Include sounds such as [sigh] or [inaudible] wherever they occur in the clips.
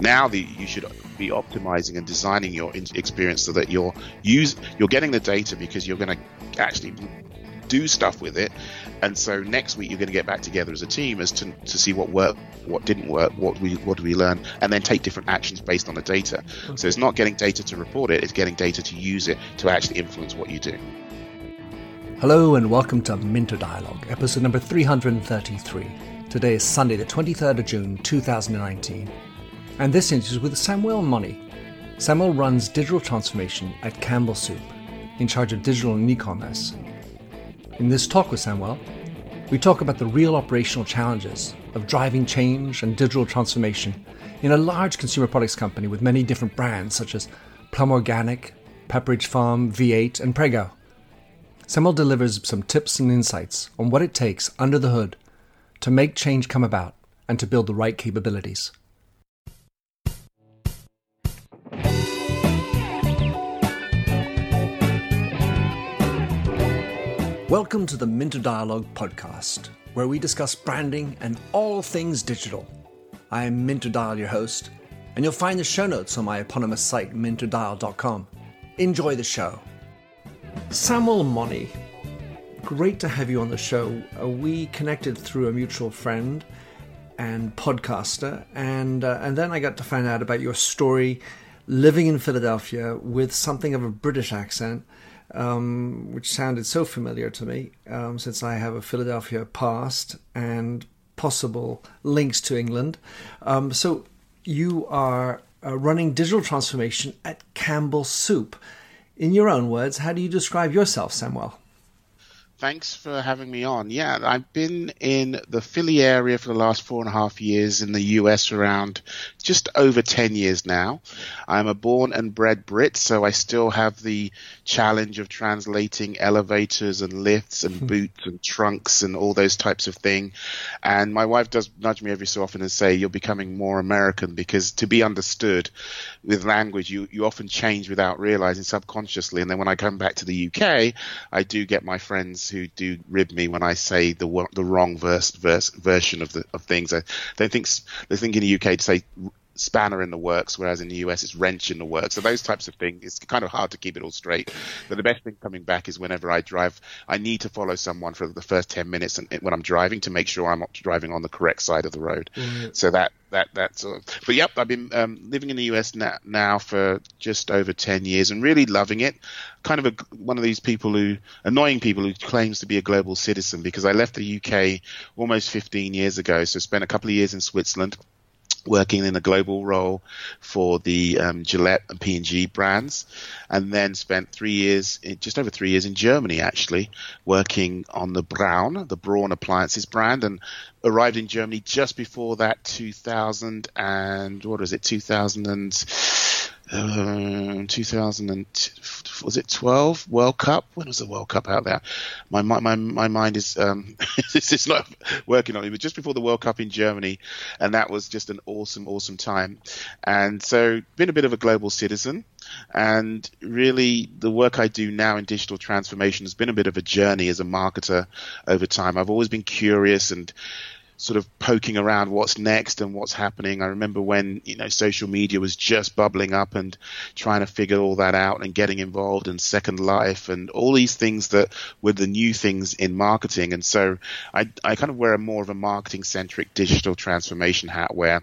now the, you should be optimizing and designing your experience so that you're use you're getting the data because you're going to actually do stuff with it. And so next week you're going to get back together as a team as to, to see what worked what didn't work what we what did we learn and then take different actions based on the data. So it's not getting data to report it it's getting data to use it to actually influence what you do hello and welcome to minter dialogue episode number 333 today is sunday the 23rd of june 2019 and this interview is with Samuel Monnie. Samuel runs digital transformation at Campbell Soup, in charge of digital and e-commerce. In this talk with Samuel, we talk about the real operational challenges of driving change and digital transformation in a large consumer products company with many different brands such as Plum Organic, Pepperidge Farm, V8, and Prego. Samuel delivers some tips and insights on what it takes under the hood to make change come about and to build the right capabilities. Welcome to the Minter Dialogue podcast, where we discuss branding and all things digital. I am Minter Dial, your host, and you'll find the show notes on my eponymous site, minterdial.com. Enjoy the show. Samuel Monnie, great to have you on the show. Uh, we connected through a mutual friend and podcaster, and uh, and then I got to find out about your story living in Philadelphia with something of a British accent um, which sounded so familiar to me um, since I have a Philadelphia past and possible links to England. Um, so you are uh, running digital transformation at Campbell Soup. In your own words, how do you describe yourself, Samuel? Thanks for having me on. Yeah, I've been in the Philly area for the last four and a half years, in the US around just over 10 years now. I'm a born and bred Brit, so I still have the challenge of translating elevators and lifts and hmm. boots and trunks and all those types of thing. And my wife does nudge me every so often and say, You're becoming more American because to be understood with language, you, you often change without realizing subconsciously. And then when I come back to the UK, I do get my friends who do rib me when I say the the wrong verse, verse version of the of things. I, they think they think in the UK to say spanner in the works, whereas in the US it's wrench in the works. So those types of things, it's kind of hard to keep it all straight. But the best thing coming back is whenever I drive, I need to follow someone for the first 10 minutes and, when I'm driving to make sure I'm not driving on the correct side of the road. Mm-hmm. So that, that, that's, uh, but yep, I've been um, living in the US now, now for just over 10 years and really loving it. Kind of a, one of these people who, annoying people who claims to be a global citizen because I left the UK almost 15 years ago. So spent a couple of years in Switzerland working in a global role for the um, Gillette and P&G brands, and then spent three years, just over three years in Germany actually, working on the Braun, the Braun appliances brand, and arrived in Germany just before that 2000 and what was it 2000 and uh, 2000 was it 12 World Cup? When was the World Cup out there? My my my mind is um, [laughs] it's not working on it. But just before the World Cup in Germany, and that was just an awesome awesome time. And so, been a bit of a global citizen, and really the work I do now in digital transformation has been a bit of a journey as a marketer over time. I've always been curious and sort of poking around what's next and what's happening. I remember when you know social media was just bubbling up and trying to figure all that out and getting involved in Second Life and all these things that were the new things in marketing. And so I, I kind of wear a more of a marketing centric digital transformation hat where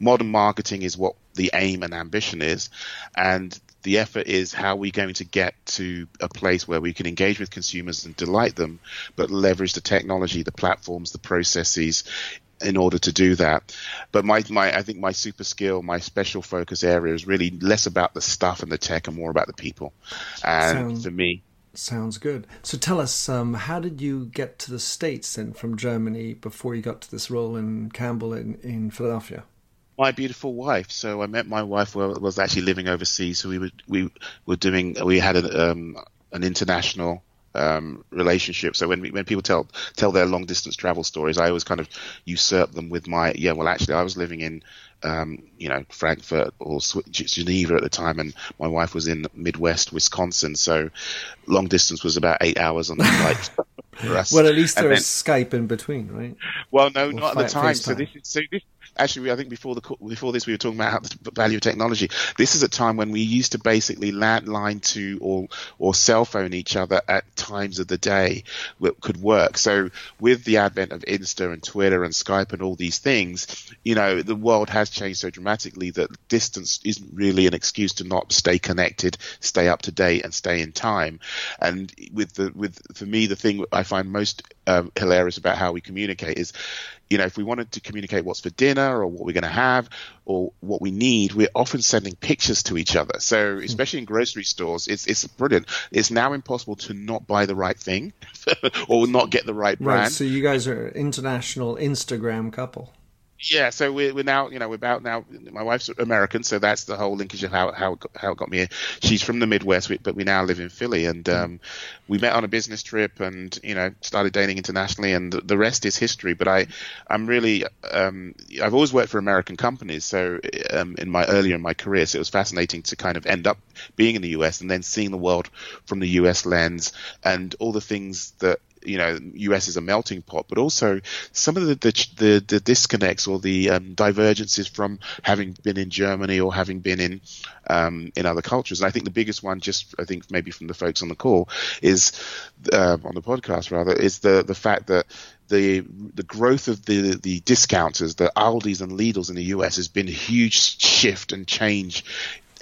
modern marketing is what the aim and ambition is, and the effort is how are we going to get to a place where we can engage with consumers and delight them, but leverage the technology, the platforms, the processes in order to do that. But my, my, I think my super skill, my special focus area is really less about the stuff and the tech and more about the people. And Sound, for me, sounds good. So tell us, um, how did you get to the States then from Germany before you got to this role in Campbell in, in Philadelphia? My beautiful wife. So I met my wife was actually living overseas. So we were we were doing we had a, um, an international um, relationship. So when when people tell tell their long distance travel stories, I always kind of usurp them with my yeah. Well, actually, I was living in um, you know Frankfurt or Geneva at the time, and my wife was in Midwest Wisconsin. So long distance was about eight hours on the flight. [laughs] Well, at least And there's Skype in between, right? Well, no, Or not at the time. So this is so this actually I think before the before this we were talking about the value of technology. This is a time when we used to basically landline to or or cell phone each other at times of the day that could work. So with the advent of Insta and Twitter and Skype and all these things, you know, the world has changed so dramatically that distance isn't really an excuse to not stay connected, stay up to date, and stay in time. And with the with for me, the thing I find most um, hilarious about how we communicate is, you know, if we wanted to communicate what's for dinner or what we're going to have or what we need, we're often sending pictures to each other. So hmm. especially in grocery stores, it's it's brilliant. It's now impossible to not buy the right thing [laughs] or not get the right brand. Right. So you guys are international Instagram couple. Yeah, so we're, we're now, you know, we're about now. My wife's American, so that's the whole linkage of how how it got, how it got me here. She's from the Midwest, but we now live in Philly, and um, we met on a business trip, and you know, started dating internationally, and the, the rest is history. But I, I'm really, um, I've always worked for American companies, so um, in my earlier in my career, so it was fascinating to kind of end up being in the US and then seeing the world from the US lens and all the things that you know, US is a melting pot, but also some of the the, the, the disconnects or the um, divergences from having been in Germany or having been in um, in other cultures. And I think the biggest one, just I think maybe from the folks on the call, is uh, on the podcast rather, is the the fact that the the growth of the the discounters, the Aldi's and Lidl's in the US, has been a huge shift and change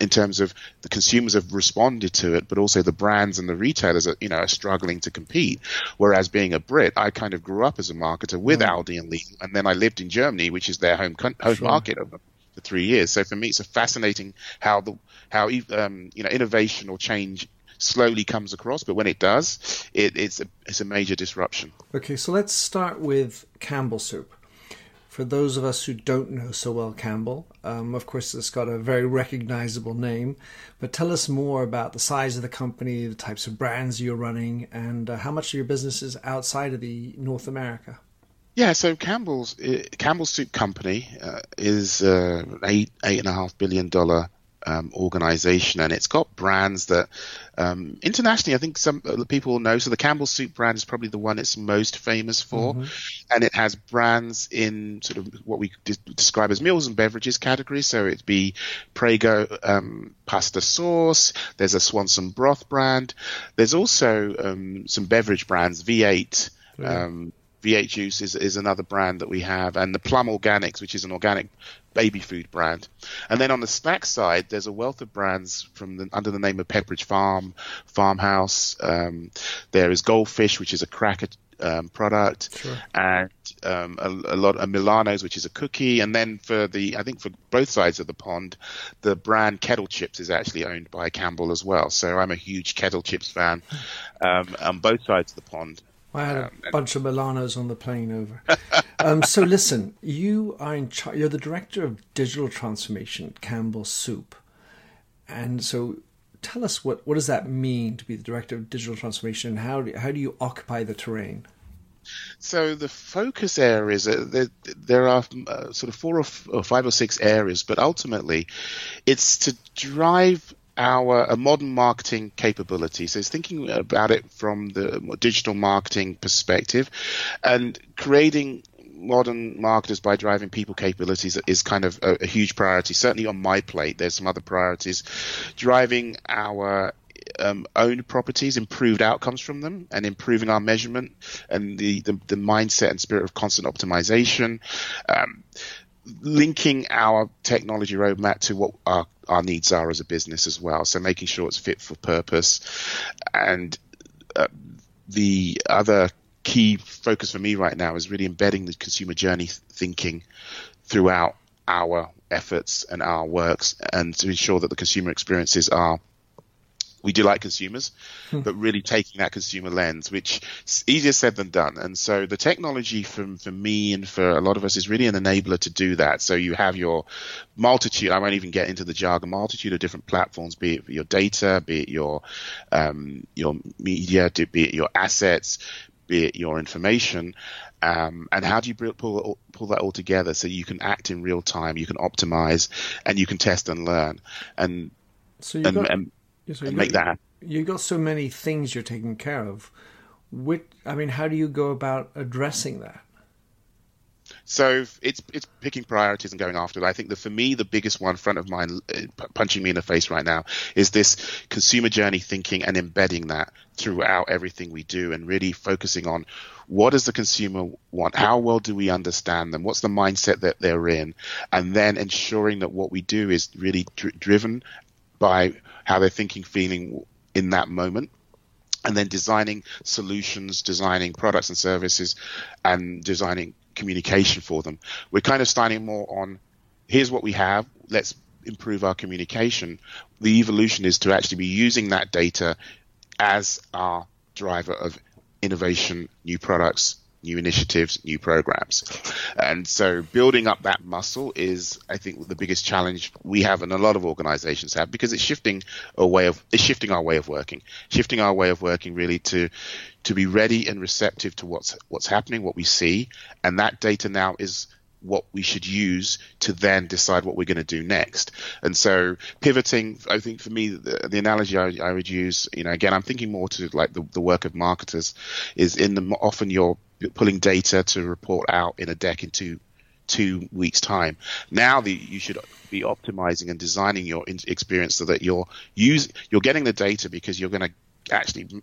in terms of the consumers have responded to it, but also the brands and the retailers are, you know, are struggling to compete. Whereas being a Brit, I kind of grew up as a marketer with Aldi and Lidl, and then I lived in Germany, which is their home home Sure. market over for three years. So for me, it's a fascinating how the how um, you know innovation or change slowly comes across, but when it does, it, it's a it's a major disruption. Okay, so let's start with Campbell soup. For those of us who don't know so well Campbell, um, of course, it's got a very recognizable name. But tell us more about the size of the company, the types of brands you're running, and uh, how much of your business is outside of the North America. Yeah, so Campbell's uh, Campbell's Soup Company uh, is uh, eight eight and a half billion dollar um, organization, and it's got brands that um, internationally I think some uh, people know. So the Campbell Soup brand is probably the one it's most famous for, and it has brands in sort of what we de- describe as meals and beverages category. So it'd be Prego um, pasta sauce. There's a Swanson broth brand. There's also um, some beverage brands, V8. Um, V8 Juice is, is another brand that we have, and the Plum Organics, which is an organic baby food brand. And then on the snack side, there's a wealth of brands from the, under the name of Pepperidge Farm, Farmhouse. Um, there is Goldfish, which is a cracker um, product, Sure. and um, a, a lot of Milano's, which is a cookie. And then for the, I think for both sides of the pond, the brand Kettle Chips is actually owned by Campbell as well. So I'm a huge Kettle Chips fan um, on both sides of the pond. I had a Um, bunch of Milanos on the plane over. [laughs] um, so listen, you are in charge. You're the director of digital transformation at Campbell Soup, and so tell us what what does that mean to be the director of digital transformation, and how do, how do you occupy the terrain? So the focus areas, uh, there, there are uh, sort of four or, f- or five or six areas, but ultimately, it's to drive our a modern marketing capability. So it's thinking about it from the digital marketing perspective, and creating modern marketers by driving people capabilities is kind of a, a huge priority. Certainly on my plate, there's some other priorities. Driving our um, owned properties, improved outcomes from them, and improving our measurement and the, the, the mindset and spirit of constant optimization. Um, linking our technology roadmap to what our, our needs are as a business as well. So making sure it's fit for purpose. And uh, the other key focus for me right now is really embedding the consumer journey thinking throughout our efforts and our works and to ensure that the consumer experiences are we do like consumers, but really taking that consumer lens, which is easier said than done. And so the technology for, for me and for a lot of us is really an enabler to do that. So you have your multitude, I won't even get into the jargon, multitude of different platforms, be it your data, be it your, um, your media, be it your assets, be it your information. Um, and how do you pull, pull that all together so you can act in real time, you can optimize, and you can test and learn, and So you and, got and, so and make got, that happen. you got so many things you're taking care of. Which, I mean, how do you go about addressing that? So it's it's picking priorities and going after it. I think that for me, the biggest one front of mind, uh, punching me in the face right now, is this consumer journey thinking and embedding that throughout everything we do, and really focusing on what does the consumer want, how well do we understand them, what's the mindset that they're in, and then ensuring that what we do is really dr- driven by how they're thinking, feeling in that moment and then designing solutions, designing products and services, and designing communication for them. We're kind of starting more on here's what we have, let's improve our communication. The evolution is to actually be using that data as our driver of innovation, new products, new initiatives, new programs. And so building up that muscle is, I think, the biggest challenge we have and a lot of organizations have because it's shifting a way of, it's shifting our way of working, shifting our way of working really to, to be ready and receptive to what's, what's happening, what we see. And that data now is what we should use to then decide what we're going to do next. And so pivoting, I think for me, the, the analogy I, I, would use, you know, again, I'm thinking more to like the, the work of marketers is in the, often you're pulling data to report out in a deck in two, two weeks time. Now the, you should be optimizing and designing your experience so that you're use, you're getting the data because you're going to actually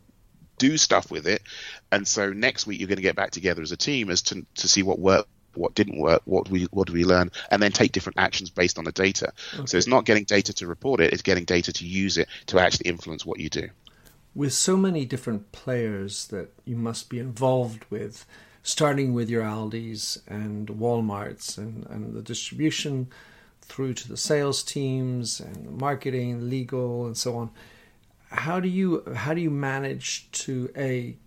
do stuff with it. And so next week you're going to get back together as a team as to, to see what worked what didn't work, what we what do we learn, and then take different actions based on the data. Okay. So it's not getting data to report it; it's getting data to use it to actually influence what you do. With so many different players that you must be involved with, starting with your Aldi's and Walmart's and, and the distribution through to the sales teams and marketing, legal, and so on. How do you how do you manage to a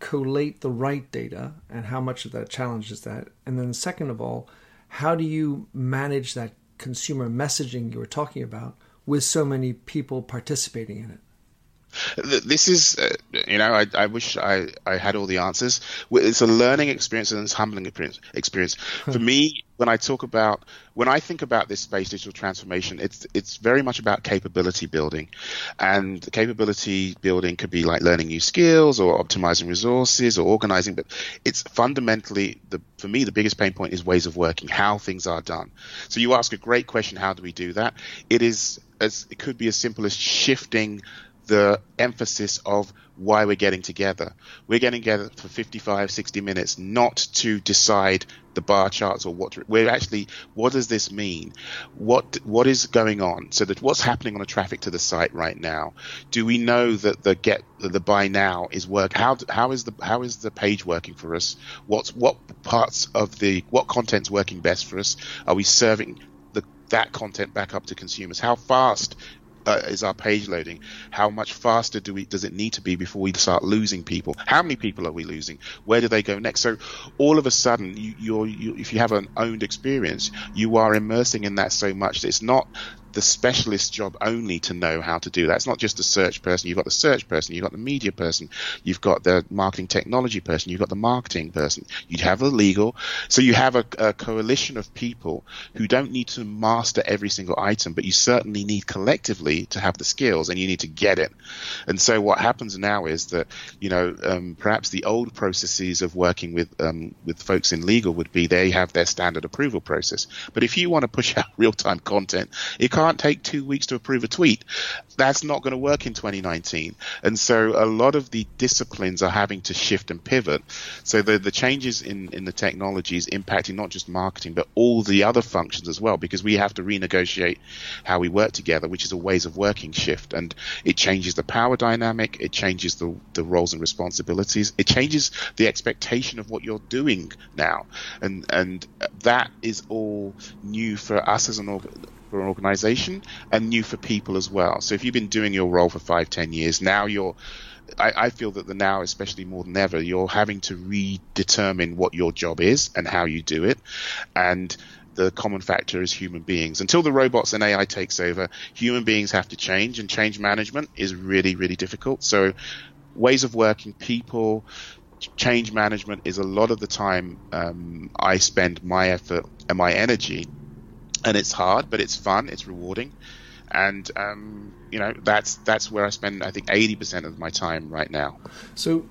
collate the right data and how much of that challenge is that? And then, second of all, how do you manage that consumer messaging you were talking about with so many people participating in it? This is, uh, you know, I, I wish I, I had all the answers. It's a learning experience and it's humbling experience. experience. For me, when I talk about, when I think about this space digital transformation, it's it's very much about capability building, and capability building could be like learning new skills or optimizing resources or organizing, but it's fundamentally the for me the biggest pain point is ways of working, how things are done. So you ask a great question, how do we do that? It is as it could be as simple as shifting the emphasis of why we're getting together. We're getting together for 55, 60 minutes, not to decide the bar charts or what we're actually, what does this mean? What, what is going on? So that what's happening on the traffic to the site right now? Do we know that the get, the buy now is work? How, how is the, how is the page working for us? What's, what parts of the, what content's working best for us? Are we serving that content back up to consumers? How fast uh, is our page loading? How much faster do we does it need to be before we start losing people? How many people are we losing? Where do they go next? So all of a sudden, you, you're you, if you have an owned experience, you are immersing in that so much that it's not the specialist job only to know how to do that. It's not just the search person. You've got the search person, you've got the media person, you've got the marketing technology person, you've got the marketing person, You'd have the legal. So you have a, a coalition of people who don't need to master every single item, but you certainly need collectively to have the skills and you need to get it. And so what happens now is that, you know, um, perhaps the old processes of working with, um, with folks in legal would be they have their standard approval process. But if you want to push [laughs] out real time content, it can't take two weeks to approve a tweet. That's not going to work in 2019. And so a lot of the disciplines are having to shift and pivot. So the, the changes in, in the technology is impacting not just marketing, but all the other functions as well, because we have to renegotiate how we work together, which is a ways of working shift. And it changes the power dynamic. It changes the, the roles and responsibilities. It changes the expectation of what you're doing now. And, and that is all new for us as an organization for an organization and new for people as well. So if you've been doing your role for five, ten years, now you're I, I, feel that the now, especially more than ever, you're having to redetermine what your job is and how you do it. And the common factor is human beings. Until the robots and AI takes over, human beings have to change, and change management is really, really difficult. So, ways of working, people, change management is a lot of the time um, I spend my effort and my energy and it's hard, but it's fun, it's rewarding. and um, you know that's that's where I spend I think eighty percent of my time right now. So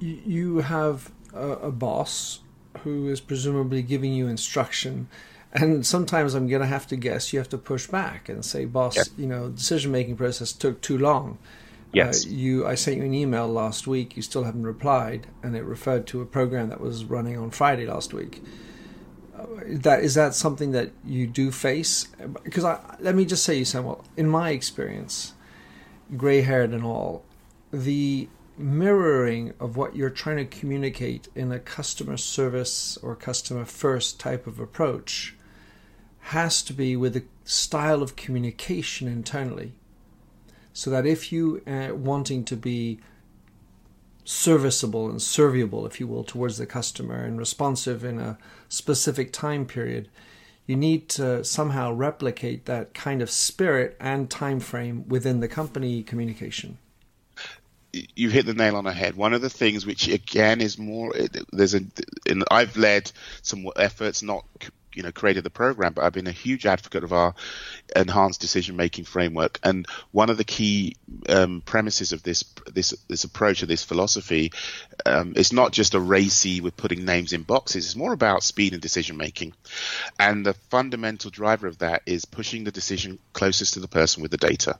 you have a, a boss who is presumably giving you instruction and sometimes I'm going to have to guess you have to push back and say, boss, yes. you know, decision making process took too long. Yes. Uh, you, I sent you an email last week. You still haven't replied, and it referred to a program that was running on Friday last week. That is that something that you do face? Because I, let me just say, you Samuel, in my experience, gray-haired and all, the mirroring of what you're trying to communicate in a customer service or customer first type of approach has to be with a style of communication internally. So that if you uh, wanting to be serviceable and serviable, if you will, towards the customer and responsive in a specific time period, you need to somehow replicate that kind of spirit and time frame within the company communication you hit the nail on the head. One of the things which again is more there's a in, I've led some efforts, not you know created the program, but I've been a huge advocate of our enhanced decision making framework. And one of the key um, premises of this this this approach of this philosophy um, is not just a RACI with putting names in boxes. It's more about speed and decision making. And the fundamental driver of that is pushing the decision closest to the person with the data.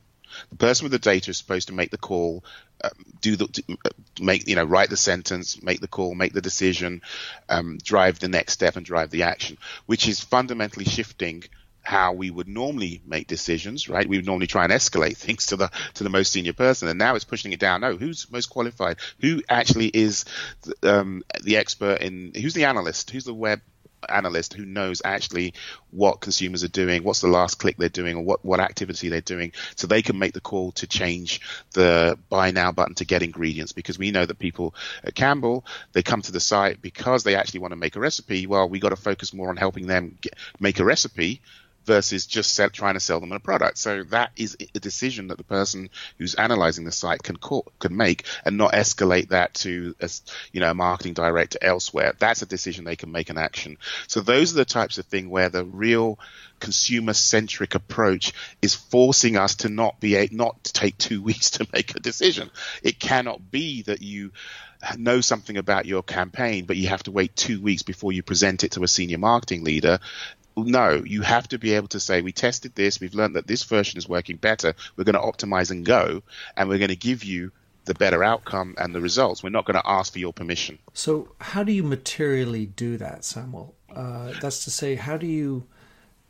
The person with the data is supposed to make the call, um, do the uh, make you know write the sentence, make the call, make the decision, um, drive the next step, and drive the action, which is fundamentally shifting how we would normally make decisions, right? We would normally try and escalate [laughs] things to the to the most senior person, and now it's pushing it down. No, who's most qualified? Who actually is the, um, the expert in? Who's the analyst? Who's the web analyst who knows actually what consumers are doing, what's the last click they're doing, or what, what activity they're doing, so they can make the call to change the buy now button to get ingredients. Because we know that people at Campbell, they come to the site because they actually want to make a recipe. Well, we got to focus more on helping them get, make a recipe versus just sell, trying to sell them a product. So that is a decision that the person who's analyzing the site can call, can make and not escalate that to a, you know a marketing director elsewhere. That's a decision they can make an action. So those are the types of thing where the real consumer centric approach is forcing us to not be a, not to take two [laughs] weeks to make a decision. It cannot be that you know something about your campaign, but you have to wait two weeks before you present it to a senior marketing leader no, you have to be able to say, we tested this, we've learned that this version is working better, we're going to optimize and go, and we're going to give you the better outcome and the results. We're not going to ask for your permission. So, how do you materially do that, Samuel? Uh, that's to say, how do you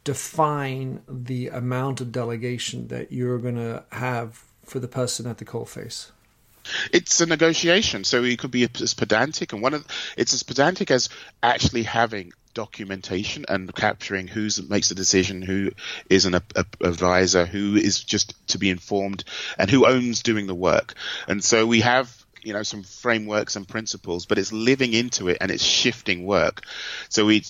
define the amount of delegation that you're going to have for the person at the coalface? It's a negotiation, so it could be as pedantic, and one of it's as pedantic as actually having documentation and capturing who makes the decision, who is an a, a advisor, who is just to be informed, and who owns doing the work. And so we have you know some frameworks and principles, but it's living into it and it's shifting work. So we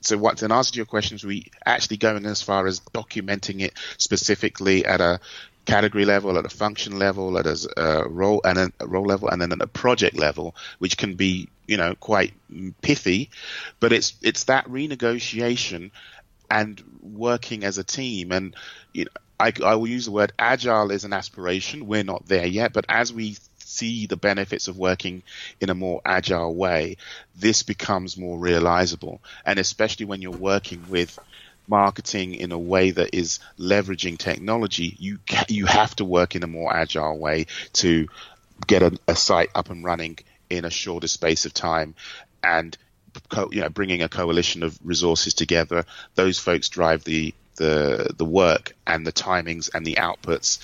so what in answer to your questions, we actually going as far as documenting it specifically at a category level, at a function level, at a uh, role and a role level, and then at a project level, which can be you know quite pithy, but it's it's that renegotiation and working as a team and you know, I, I will use the word agile as an aspiration. We're not there yet, but as we see the benefits of working in a more agile way, this becomes more realizable. And especially when you're working with marketing in a way that is leveraging technology, you ca- you have to work in a more agile way to get a, a site up and running in a shorter space of time, and co- you know bringing a coalition of resources together. Those folks drive the the the work and the timings and the outputs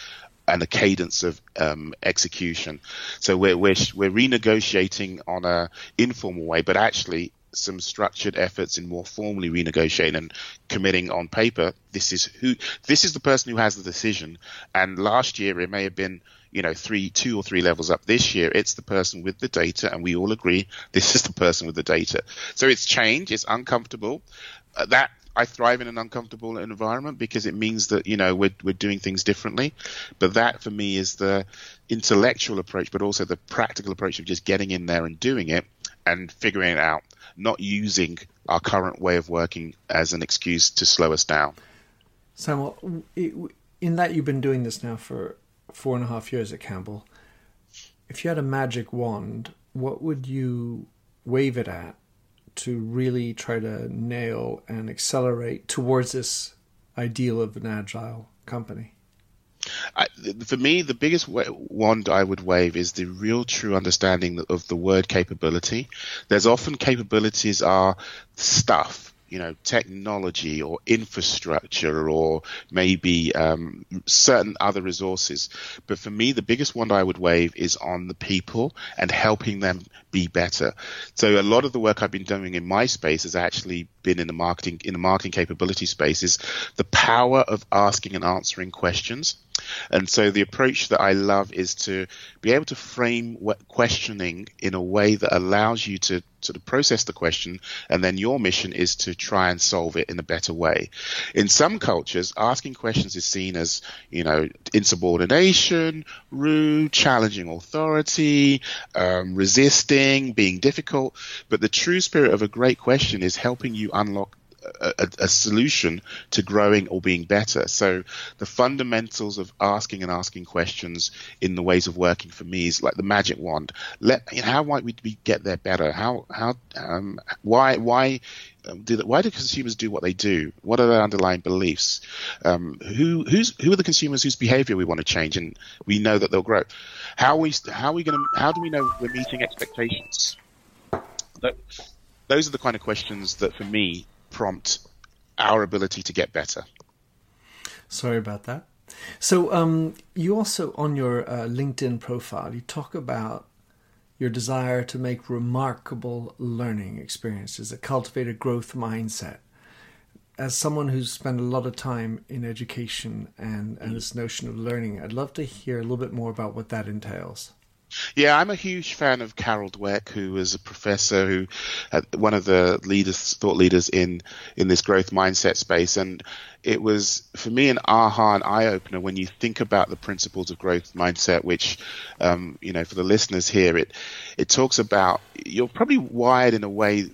and the cadence of um, execution. So we're, we're we're renegotiating on a informal way, but actually some structured efforts in more formally renegotiating and committing on paper. This is who this is the person who has the decision. And last year it may have been you know three two or three levels up. This year it's the person with the data, and we all agree this is the person with the data. So it's change. It's uncomfortable. Uh, that I thrive in an uncomfortable environment because it means that you know we're we're doing things differently. But that for me is the intellectual approach, but also the practical approach of just getting in there and doing it and figuring it out, not using our current way of working as an excuse to slow us down. Samuel, in that you've been doing this now for four and a half years at Campbell, if you had a magic wand, what would you wave it at to really try to nail and accelerate towards this ideal of an agile company? I, for me, the biggest wand I would wave is the real true understanding of the word capability. There's often capabilities are stuff you know technology or infrastructure or maybe um, certain other resources. But for me, the biggest wand I would wave is on the people and helping them be better. So a lot of the work I've been doing in my space has actually been in the marketing in the marketing capability space is the power of asking and answering questions. And so the approach that I love is to be able to frame questioning in a way that allows you to sort of process the question, and then your mission is to try and solve it in a better way. In some cultures, asking questions is seen as, you know, insubordination, rude, challenging authority, um, resisting, being difficult. But the true spirit of a great question is helping you unlock a, a, solution to growing or being better. So the fundamentals of asking and asking questions in the ways of working for me is like the magic wand. Let you know, how might we get there better? How how um, why why um, do why do consumers do what they do? What are their underlying beliefs? Um, who who's who are the consumers whose behavior we want to change and we know that they'll grow? How we how are we going to how do we know we're meeting expectations? those are the kind of questions that for me prompt our ability to get better. Sorry about that. So, um, you also on your uh, LinkedIn profile, you talk about your desire to make remarkable learning experiences, a growth mindset. As someone who's spent a lot of time in education and, and this notion of learning, I'd love to hear a little bit more about what that entails. Yeah, I'm a huge fan of Carol Dweck, who was a professor who, uh, one of the leaders, thought leaders in in this growth mindset space, and it was for me an aha and eye opener when you think about the principles of growth mindset. Which, um, you know, for the listeners here, it it talks about you're probably wired in a way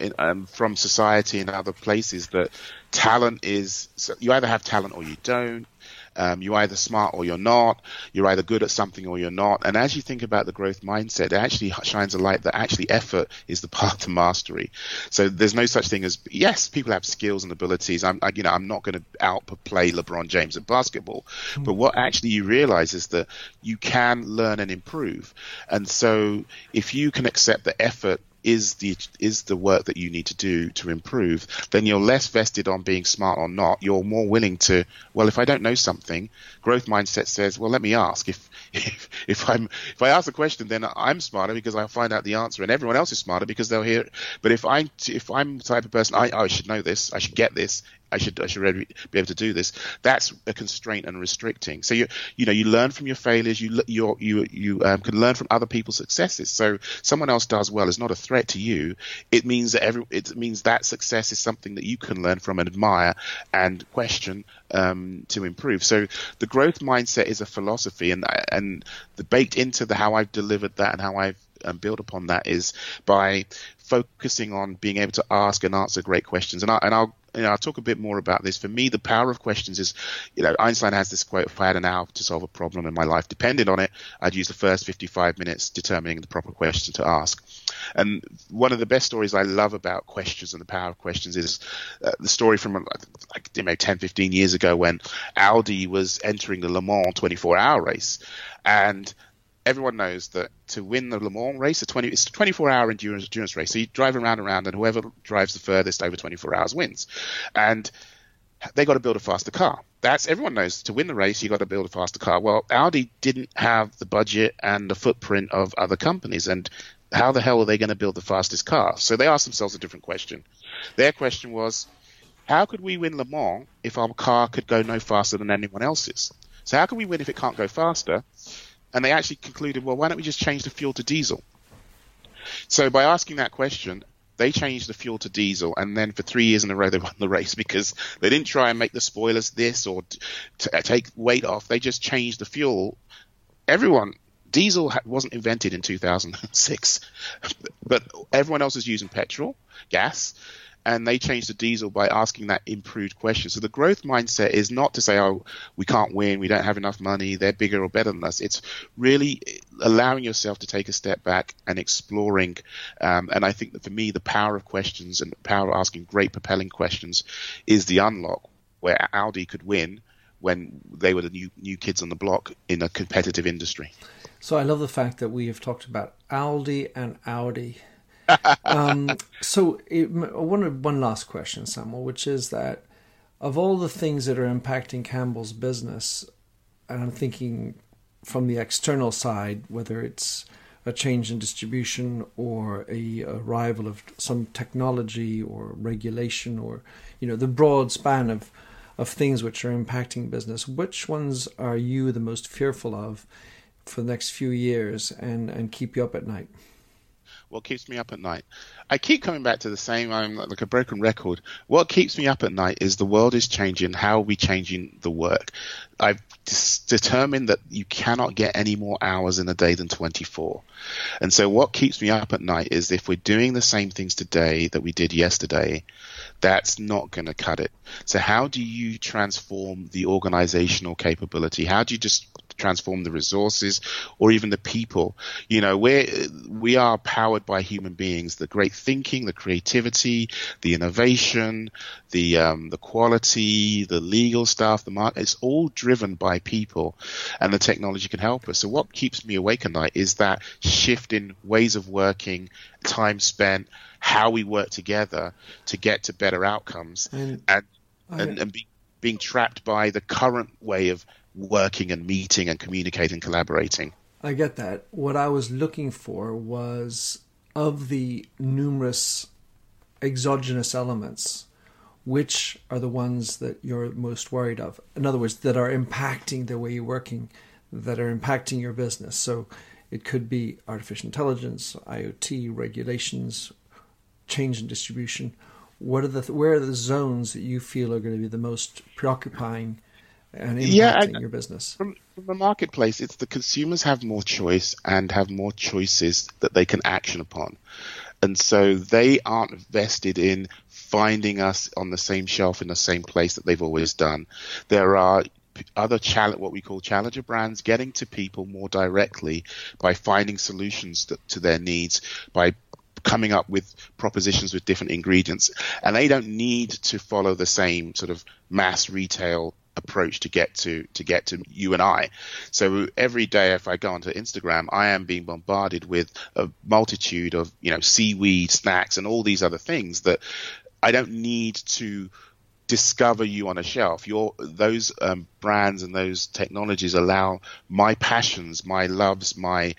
in, um, from society and other places that talent is you either have talent or you don't um, you're either smart or you're not. You're either good at something or you're not. And as you think about the growth mindset, it actually shines a light that actually effort is the [laughs] path to mastery. So there's no such thing as yes, people have skills and abilities. I'm, I, you know, I'm not going to outplay LeBron James at basketball, mm-hmm. but what actually you realize is that you can learn and improve. And so if you can accept the effort is the is the work that you need to do to improve, then you're less vested on being smart or not. You're more willing to, well, if I don't know something, growth mindset says, well, let me ask. If if, if I'm if I ask a question, then I'm smarter because I'll find out the answer, and everyone else is smarter because they'll hear it. But if I'm if I'm the type of person, I, I should know this, I should get this, I should I should be able to do this. That's a constraint and restricting. So you you know you learn from your failures. You you you you um, can learn from other people's successes. So someone else does well is not a threat to you. It means that every it means that success is something that you can learn from and admire and question um, to improve. So the growth mindset is a philosophy, and and the baked into the how I've delivered that and how I've um, built upon that is by focusing on being able to ask and answer great questions. And, I, and I'll you know, I'll talk a bit more about this. For me, the power of questions is, you know, Einstein has this quote: "If I had an hour to solve a problem and my life depended on it, I'd use the first 55 minutes determining the proper question to ask." And one of the best stories I love about questions and the power of questions is uh, the story from like you know 10, 15 years ago when Audi was entering the Le Mans 24-hour race, and everyone knows that to win the Le Mans race, a 20, it's a 24 hour endurance, endurance race. So you drive around and around, and whoever drives the furthest over 24 hours wins. And they got to build a faster car. That's everyone knows to win the race, you got to build a faster car. Well, Audi didn't have the budget and the footprint of other companies, and how the hell are they going to build the fastest car? So they asked themselves a different question. Their question was, how could we win Le Mans if our car could go no faster than anyone else's? So how can we win if it can't go faster? And they actually concluded, well, why don't we just change the fuel to diesel? So by asking that question, they changed the fuel to diesel, and then for three years in a row they won the race because they didn't try and make the spoilers this or t- take weight off. They just changed the fuel. Everyone diesel wasn't invented in 2006, [laughs] but everyone else is using petrol, gas, and they changed the diesel by asking that improved question. So the growth mindset is not to say, oh, we can't win, we don't have enough money, they're bigger or better than us. It's really allowing yourself to take a step back and exploring. Um, and I think that for me, the power of questions and the power of asking great propelling questions is the unlock where Audi could win when they were the new new kids on the block in a competitive industry. So I love the fact that we have talked about Aldi and Audi um, so it, one one last question, Samuel, which is that of all the things that are impacting Campbell's business, and I'm thinking from the external side, whether it's a change in distribution or a arrival of some technology or regulation or you know the broad span of of things which are impacting business which ones are you the most fearful of for the next few years and and keep you up at night what keeps me up at night? I keep coming back to the same. I'm like a broken record. What keeps me up at night is the world is changing. How are we changing the work? I've determined that you cannot get any more hours in a day than 24. And so what keeps me up at night is if we're doing the same things today that we did yesterday, that's not going to cut it. So how do you transform the organizational capability? How do you just transform the resources or even the people. You know, we we are powered by human beings. The great thinking, the creativity, the innovation, the um, the quality, the legal stuff, the market. It's all driven by people, and the technology can help us. So what keeps me awake at night is that shift in ways of working, time spent, how we work together to get to better outcomes, and and, and, and be, being trapped by the current way of working and meeting and communicating, collaborating. I get that. What I was looking for was of the numerous exogenous elements, which are the ones that you're most worried of? In other words, that are impacting the way you're working, that are impacting your business. So it could be artificial intelligence, IoT, regulations, change in distribution. What are the where are the zones that you feel are going to be the most preoccupying and impacting yeah, your business? From, from the marketplace, it's the consumers have more choice and have more choices that they can action upon. And so they aren't vested in finding us on the same shelf in the same place that they've always done. There are other challenge, what we call challenger brands, getting to people more directly by finding solutions to, to their needs, by coming up with propositions with different ingredients, and they don't need to follow the same sort of mass retail approach to get to to get to you and I. So every day if I go onto Instagram, I am being bombarded with a multitude of you know seaweed snacks and all these other things that I don't need to discover you on a shelf. Your those um, brands and those technologies allow my passions, my loves, my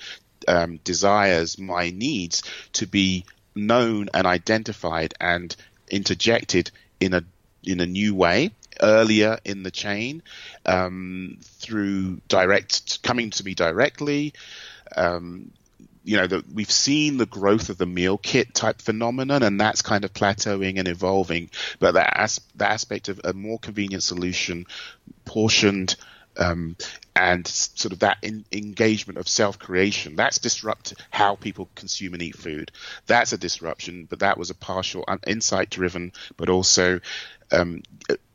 um, desires, my needs to be known and identified and interjected in a in a new way earlier in the chain um, through direct coming to me directly. Um, you know, the, we've seen the growth of the meal kit type phenomenon, and that's kind of plateauing and evolving. But that, as, that aspect of a more convenient solution, portioned, um, and sort of that in, engagement of self creation that's disrupt how people consume and eat food that's a disruption but that was a partial insight driven but also um,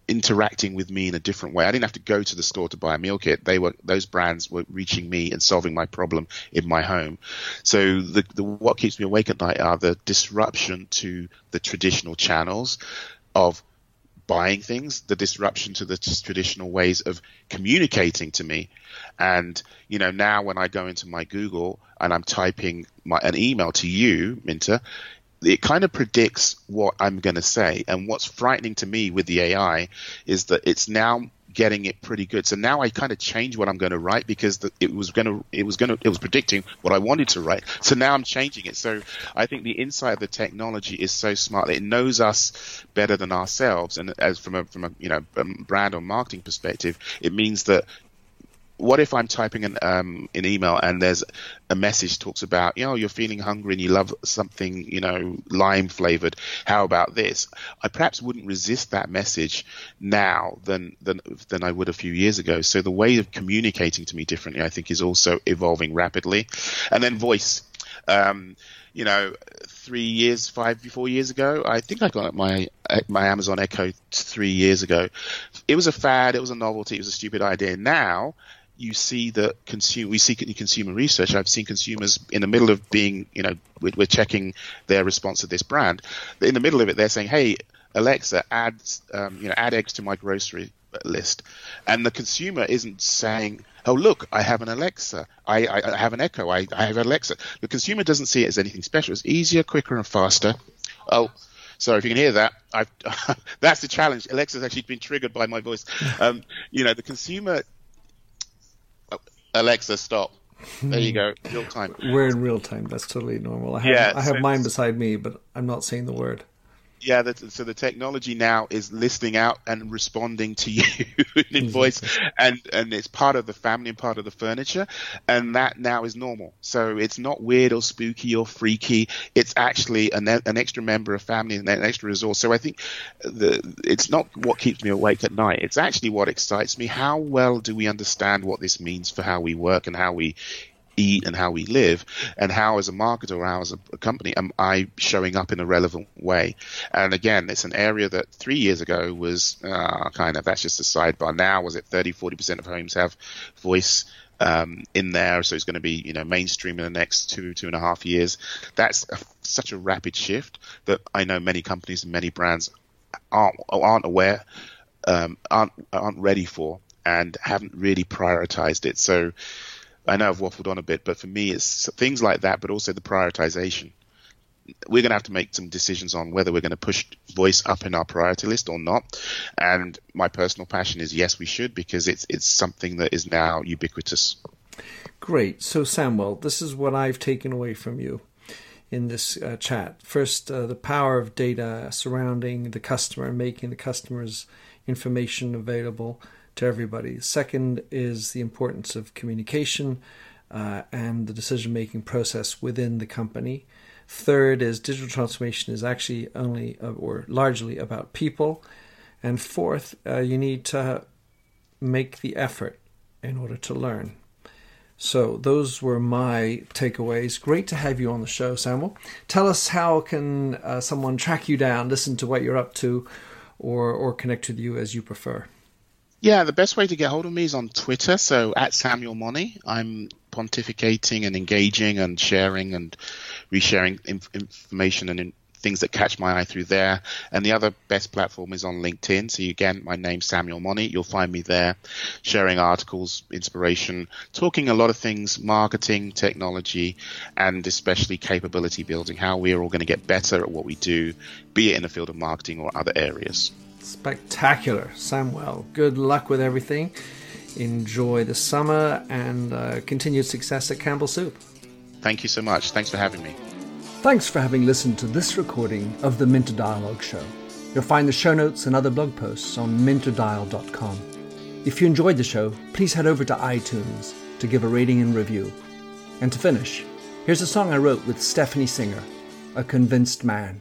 interacting with me in a different way. I didn't have to go to the store to buy a meal kit. They were those brands were reaching me and solving my problem in my home. So the, the what keeps me awake at night are the disruption to the traditional channels of buying things, the disruption to the traditional ways of communicating to me. And, you know, now when I go into my Google and I'm typing my, an email to you, Minter, it kind of predicts what I'm going to say. And what's frightening to me with the AI is that it's now getting it pretty good. So now I kind of change what I'm going to write because the, it was going to, it was going to, it was predicting what I wanted to write. So now I'm changing it. So I think the insight of the technology is so smart. that It knows us better than ourselves. And as from a, from a, you know, um, brand or marketing perspective, it means that what if I'm typing an um, an email and there's a message talks about you know you're feeling hungry and you love something you know lime flavored. How about this? I perhaps wouldn't resist that message now than than than I would a few years ago. So the way of communicating to me differently, I think, is also evolving rapidly. And then voice. Um, you know, three years, five, four years ago. I think I got my my Amazon Echo three years ago. It was a fad. It was a novelty. It was a stupid idea. Now you see that consumer we see in consumer research i've seen consumers in the middle of being you know we're, we're, checking their response to this brand in the middle of it they're saying hey alexa add um, you know add eggs to my grocery list and the consumer isn't saying oh look i have an alexa i, I, I have an echo I, I have alexa the consumer doesn't see it as anything special it's easier quicker and faster oh Sorry if you can hear that. I've, [laughs] that's the challenge. Alexa's actually been triggered by my voice. Um, you know, the consumer Alexa, stop. There you hmm. go, real time. We're in real time. That's totally normal. I have, yeah, I have so mine beside me, but I'm not saying the word yeah, so the technology now is listening out and responding to [laughs] you in mm-hmm. voice, and and it's part of the family and part of the furniture, and that now is normal. So it's not weird or spooky or freaky. It's actually an, an extra member of family and an extra resource. So I think the it's not what keeps me awake at night. It's actually what excites me. How well do we understand what this means for how we work and how we eat and how we live and how as a marketer or how as a, company am I showing up in a relevant way? And again it's an area that three years ago was uh, kind of that's just a sidebar. Now was it 30 40% of homes have voice um, in there? So it's going to be you know mainstream in the next two two and a half years. That's a, such a rapid shift that I know many companies and many brands aren't aren't aware um, aren't aren't ready for and haven't really prioritized it. So I know I've waffled on a bit, but for me, it's things like that, but also the prioritization. We're going to have to make some decisions on whether we're going to push voice up in our priority list or not. And my personal passion is yes, we should because it's it's something that is now ubiquitous. Great. So Samuel, this is what I've taken away from you in this uh, chat. First, uh, the power of data surrounding the customer, making the customer's information available to everybody. Second is the importance of communication uh, and the decision making process within the company. Third is digital transformation is actually only uh, or largely about people. And fourth, uh, you need to make the effort in order to learn. So those were my takeaways. Great to have you on the show, Samuel. Tell us how can uh, someone track you down, listen to what you're up to, or or connect with you as you prefer. Yeah, the best way to get hold of me is on Twitter. So at Samuel Monnie, I'm pontificating and engaging and sharing and resharing inf- information and in- things that catch my eye through there. And the other best platform is on LinkedIn. So again, my name's Samuel Monnie. You'll find me there, sharing articles, inspiration, talking a lot of things, marketing, technology, and especially capability building. How we are all going to get better at what we do, be it in the field of marketing or other areas. Spectacular. Samuel, good luck with everything. Enjoy the summer and uh, continued success at Campbell Soup. Thank you so much. Thanks for having me. Thanks for having listened to this recording of the Minter Dialogue Show. You'll find the show notes and other blog posts on minterdial.com. If you enjoyed the show, please head over to iTunes to give a rating and review. And to finish, here's a song I wrote with Stephanie Singer, A Convinced Man.